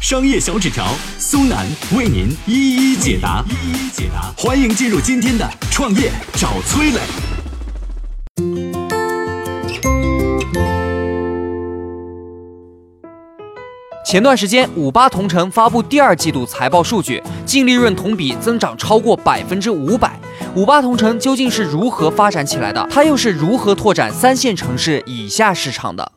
商业小纸条苏南为您一一解答，一一解答。欢迎进入今天的创业找崔磊。前段时间，五八同城发布第二季度财报数据，净利润同比增长超过百分之五百。五八同城究竟是如何发展起来的？它又是如何拓展三线城市以下市场的？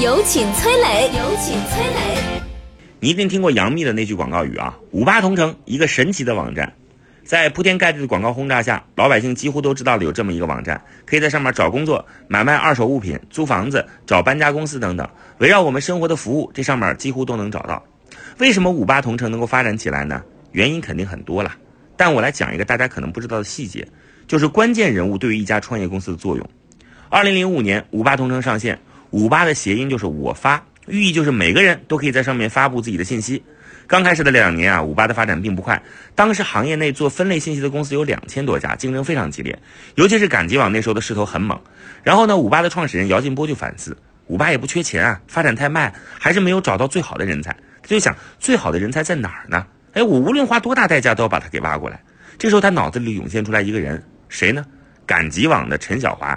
有请崔磊，有请崔磊。你一定听过杨幂的那句广告语啊，“五八同城，一个神奇的网站”。在铺天盖地的广告轰炸下，老百姓几乎都知道了有这么一个网站，可以在上面找工作、买卖二手物品、租房子、找搬家公司等等，围绕我们生活的服务，这上面几乎都能找到。为什么五八同城能够发展起来呢？原因肯定很多了，但我来讲一个大家可能不知道的细节，就是关键人物对于一家创业公司的作用。二零零五年，五八同城上线，五八的谐音就是我发，寓意就是每个人都可以在上面发布自己的信息。刚开始的两年啊，五八的发展并不快。当时行业内做分类信息的公司有两千多家，竞争非常激烈。尤其是赶集网那时候的势头很猛。然后呢，五八的创始人姚劲波就反思，五八也不缺钱啊，发展太慢，还是没有找到最好的人才。他就想，最好的人才在哪儿呢？哎，我无论花多大代价都要把他给挖过来。这时候他脑子里涌现出来一个人，谁呢？赶集网的陈小华。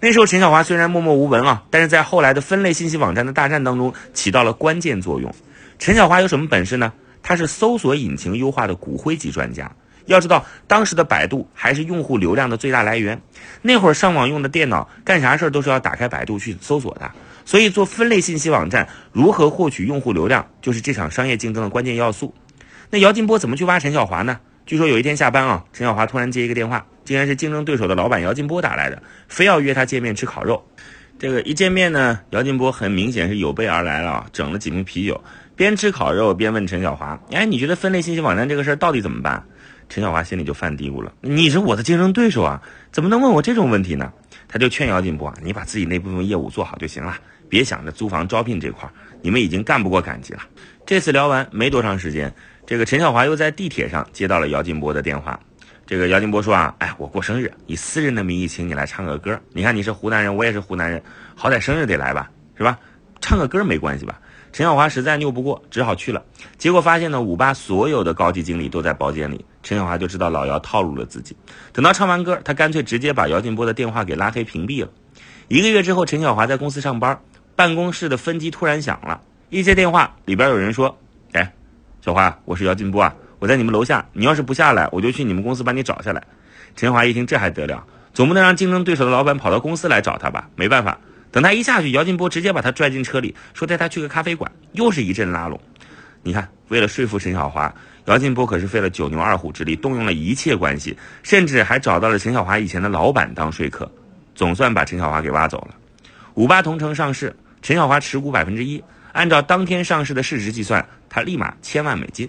那时候陈小华虽然默默无闻啊，但是在后来的分类信息网站的大战当中起到了关键作用。陈小华有什么本事呢？他是搜索引擎优化的骨灰级专家。要知道，当时的百度还是用户流量的最大来源。那会儿上网用的电脑，干啥事儿都是要打开百度去搜索的。所以做分类信息网站，如何获取用户流量，就是这场商业竞争的关键要素。那姚劲波怎么去挖陈小华呢？据说有一天下班啊，陈小华突然接一个电话，竟然是竞争对手的老板姚劲波打来的，非要约他见面吃烤肉。这个一见面呢，姚劲波很明显是有备而来了，整了几瓶啤酒。边吃烤肉边问陈小华：“哎，你觉得分类信息网站这个事儿到底怎么办？”陈小华心里就犯嘀咕了：“你是我的竞争对手啊，怎么能问我这种问题呢？”他就劝姚劲波：“啊，你把自己那部分业务做好就行了，别想着租房招聘这块儿，你们已经干不过赶集了。”这次聊完没多长时间，这个陈小华又在地铁上接到了姚劲波的电话。这个姚劲波说：“啊，哎，我过生日，以私人的名义请你来唱个歌。你看你是湖南人，我也是湖南人，好歹生日得来吧，是吧？唱个歌没关系吧？”陈小华实在拗不过，只好去了。结果发现呢，五八所有的高级经理都在包间里。陈小华就知道老姚套路了自己。等到唱完歌，他干脆直接把姚劲波的电话给拉黑屏蔽了。一个月之后，陈小华在公司上班，办公室的分机突然响了。一接电话，里边有人说：“哎，小华，我是姚劲波啊，我在你们楼下。你要是不下来，我就去你们公司把你找下来。”陈华一听，这还得了？总不能让竞争对手的老板跑到公司来找他吧？没办法。等他一下去，姚劲波直接把他拽进车里，说带他去个咖啡馆，又是一阵拉拢。你看，为了说服陈小华，姚劲波可是费了九牛二虎之力，动用了一切关系，甚至还找到了陈小华以前的老板当说客，总算把陈小华给挖走了。五八同城上市，陈小华持股百分之一，按照当天上市的市值计算，他立马千万美金。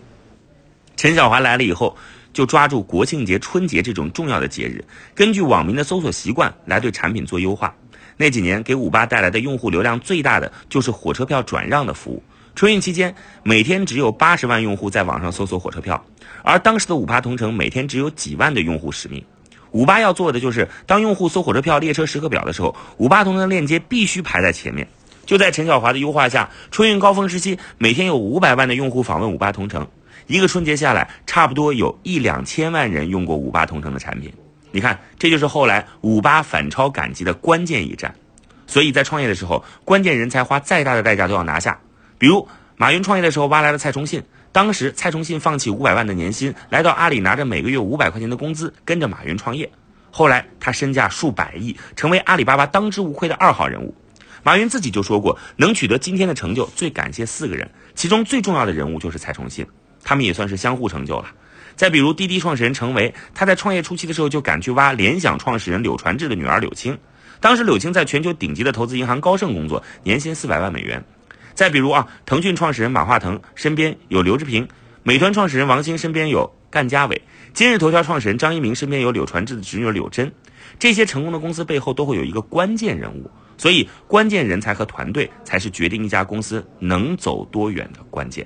陈小华来了以后，就抓住国庆节、春节这种重要的节日，根据网民的搜索习惯来对产品做优化。那几年给五八带来的用户流量最大的就是火车票转让的服务。春运期间，每天只有八十万用户在网上搜索火车票，而当时的五八同城每天只有几万的用户使命。五八要做的就是，当用户搜火车票、列车时刻表的时候，五八同城的链接必须排在前面。就在陈小华的优化下，春运高峰时期，每天有五百万的用户访问五八同城，一个春节下来，差不多有一两千万人用过五八同城的产品。你看，这就是后来五八反超赶集的关键一战。所以在创业的时候，关键人才花再大的代价都要拿下。比如马云创业的时候挖来了蔡崇信，当时蔡崇信放弃五百万的年薪，来到阿里拿着每个月五百块钱的工资，跟着马云创业。后来他身价数百亿，成为阿里巴巴当之无愧的二号人物。马云自己就说过，能取得今天的成就，最感谢四个人，其中最重要的人物就是蔡崇信，他们也算是相互成就了。再比如滴滴创始人程维，他在创业初期的时候就敢去挖联想创始人柳传志的女儿柳青。当时柳青在全球顶级的投资银行高盛工作，年薪四百万美元。再比如啊，腾讯创始人马化腾身边有刘志平，美团创始人王兴身边有干家伟，今日头条创始人张一鸣身边有柳传志的侄女柳珍。这些成功的公司背后都会有一个关键人物，所以关键人才和团队才是决定一家公司能走多远的关键。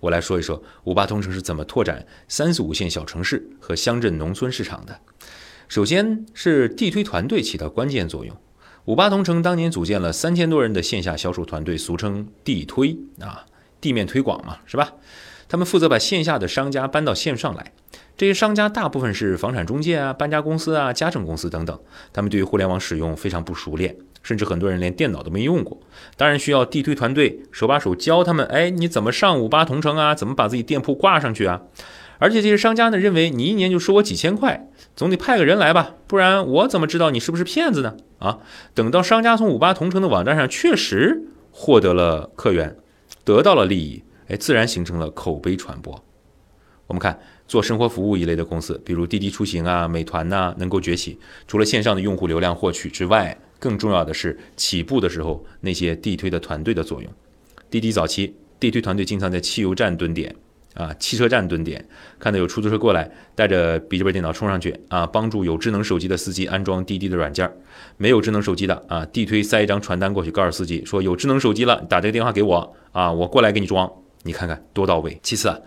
我来说一说五八同城是怎么拓展三四五线小城市和乡镇农村市场的。首先是地推团队起到关键作用。五八同城当年组建了三千多人的线下销售团队，俗称地推啊，地面推广嘛，是吧？他们负责把线下的商家搬到线上来。这些商家大部分是房产中介啊、搬家公司啊、家政公司等等，他们对于互联网使用非常不熟练，甚至很多人连电脑都没用过。当然需要地推团队手把手教他们，哎，你怎么上五八同城啊？怎么把自己店铺挂上去啊？而且这些商家呢，认为你一年就收我几千块。总得派个人来吧，不然我怎么知道你是不是骗子呢？啊，等到商家从五八同城的网站上确实获得了客源，得到了利益，哎，自然形成了口碑传播。我们看做生活服务一类的公司，比如滴滴出行啊、美团呐，能够崛起，除了线上的用户流量获取之外，更重要的是起步的时候那些地推的团队的作用。滴滴早期地推团队经常在汽油站蹲点。啊，汽车站蹲点，看到有出租车过来，带着笔记本电脑冲上去啊，帮助有智能手机的司机安装滴滴的软件儿没有智能手机的啊，地推塞一张传单过去，告诉司机说有智能手机了，打这个电话给我啊，我过来给你装。你看看多到位。其次啊，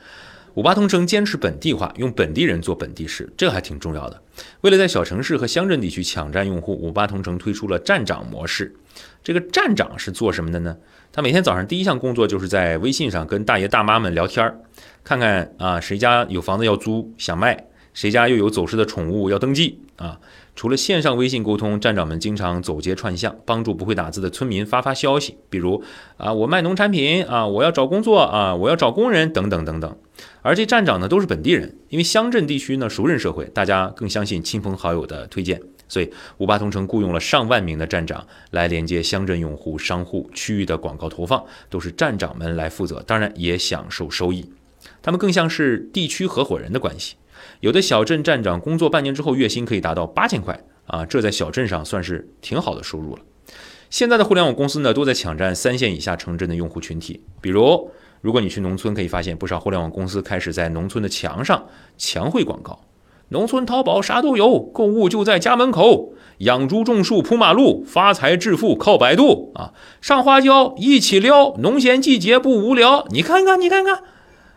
五八同城坚持本地化，用本地人做本地事，这还挺重要的。为了在小城市和乡镇地区抢占用户，五八同城推出了站长模式。这个站长是做什么的呢？他每天早上第一项工作就是在微信上跟大爷大妈们聊天儿。看看啊，谁家有房子要租想卖，谁家又有走失的宠物要登记啊？除了线上微信沟通，站长们经常走街串巷，帮助不会打字的村民发发消息，比如啊，我卖农产品啊，我要找工作啊，我要找工人等等等等。而这站长呢，都是本地人，因为乡镇地区呢熟人社会，大家更相信亲朋好友的推荐，所以五八同城雇佣了上万名的站长来连接乡镇用户、商户区域的广告投放，都是站长们来负责，当然也享受收益。他们更像是地区合伙人的关系，有的小镇站长工作半年之后，月薪可以达到八千块啊，这在小镇上算是挺好的收入了。现在的互联网公司呢，都在抢占三线以下城镇的用户群体。比如，如果你去农村，可以发现不少互联网公司开始在农村的墙上墙绘广告：农村淘宝啥都有，购物就在家门口，养猪种树铺马路，发财致富靠百度啊！上花椒一起撩，农闲季节不无聊。你看看，你看看。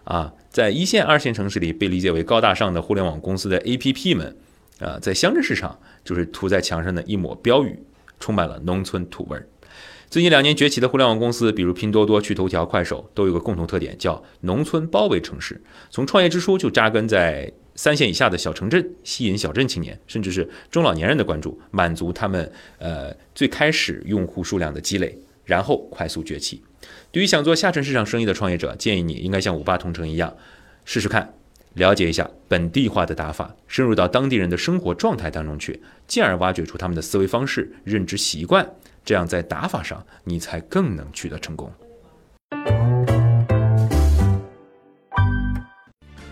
啊，在一线、二线城市里被理解为高大上的互联网公司的 APP 们，啊，在乡镇市场就是涂在墙上的一抹标语，充满了农村土味儿。最近两年崛起的互联网公司，比如拼多多、趣头条、快手，都有个共同特点，叫农村包围城市。从创业之初就扎根在三线以下的小城镇，吸引小镇青年，甚至是中老年人的关注，满足他们呃最开始用户数量的积累，然后快速崛起。对于想做下沉市场生意的创业者，建议你应该像五八同城一样，试试看，了解一下本地化的打法，深入到当地人的生活状态当中去，进而挖掘出他们的思维方式、认知习惯，这样在打法上你才更能取得成功。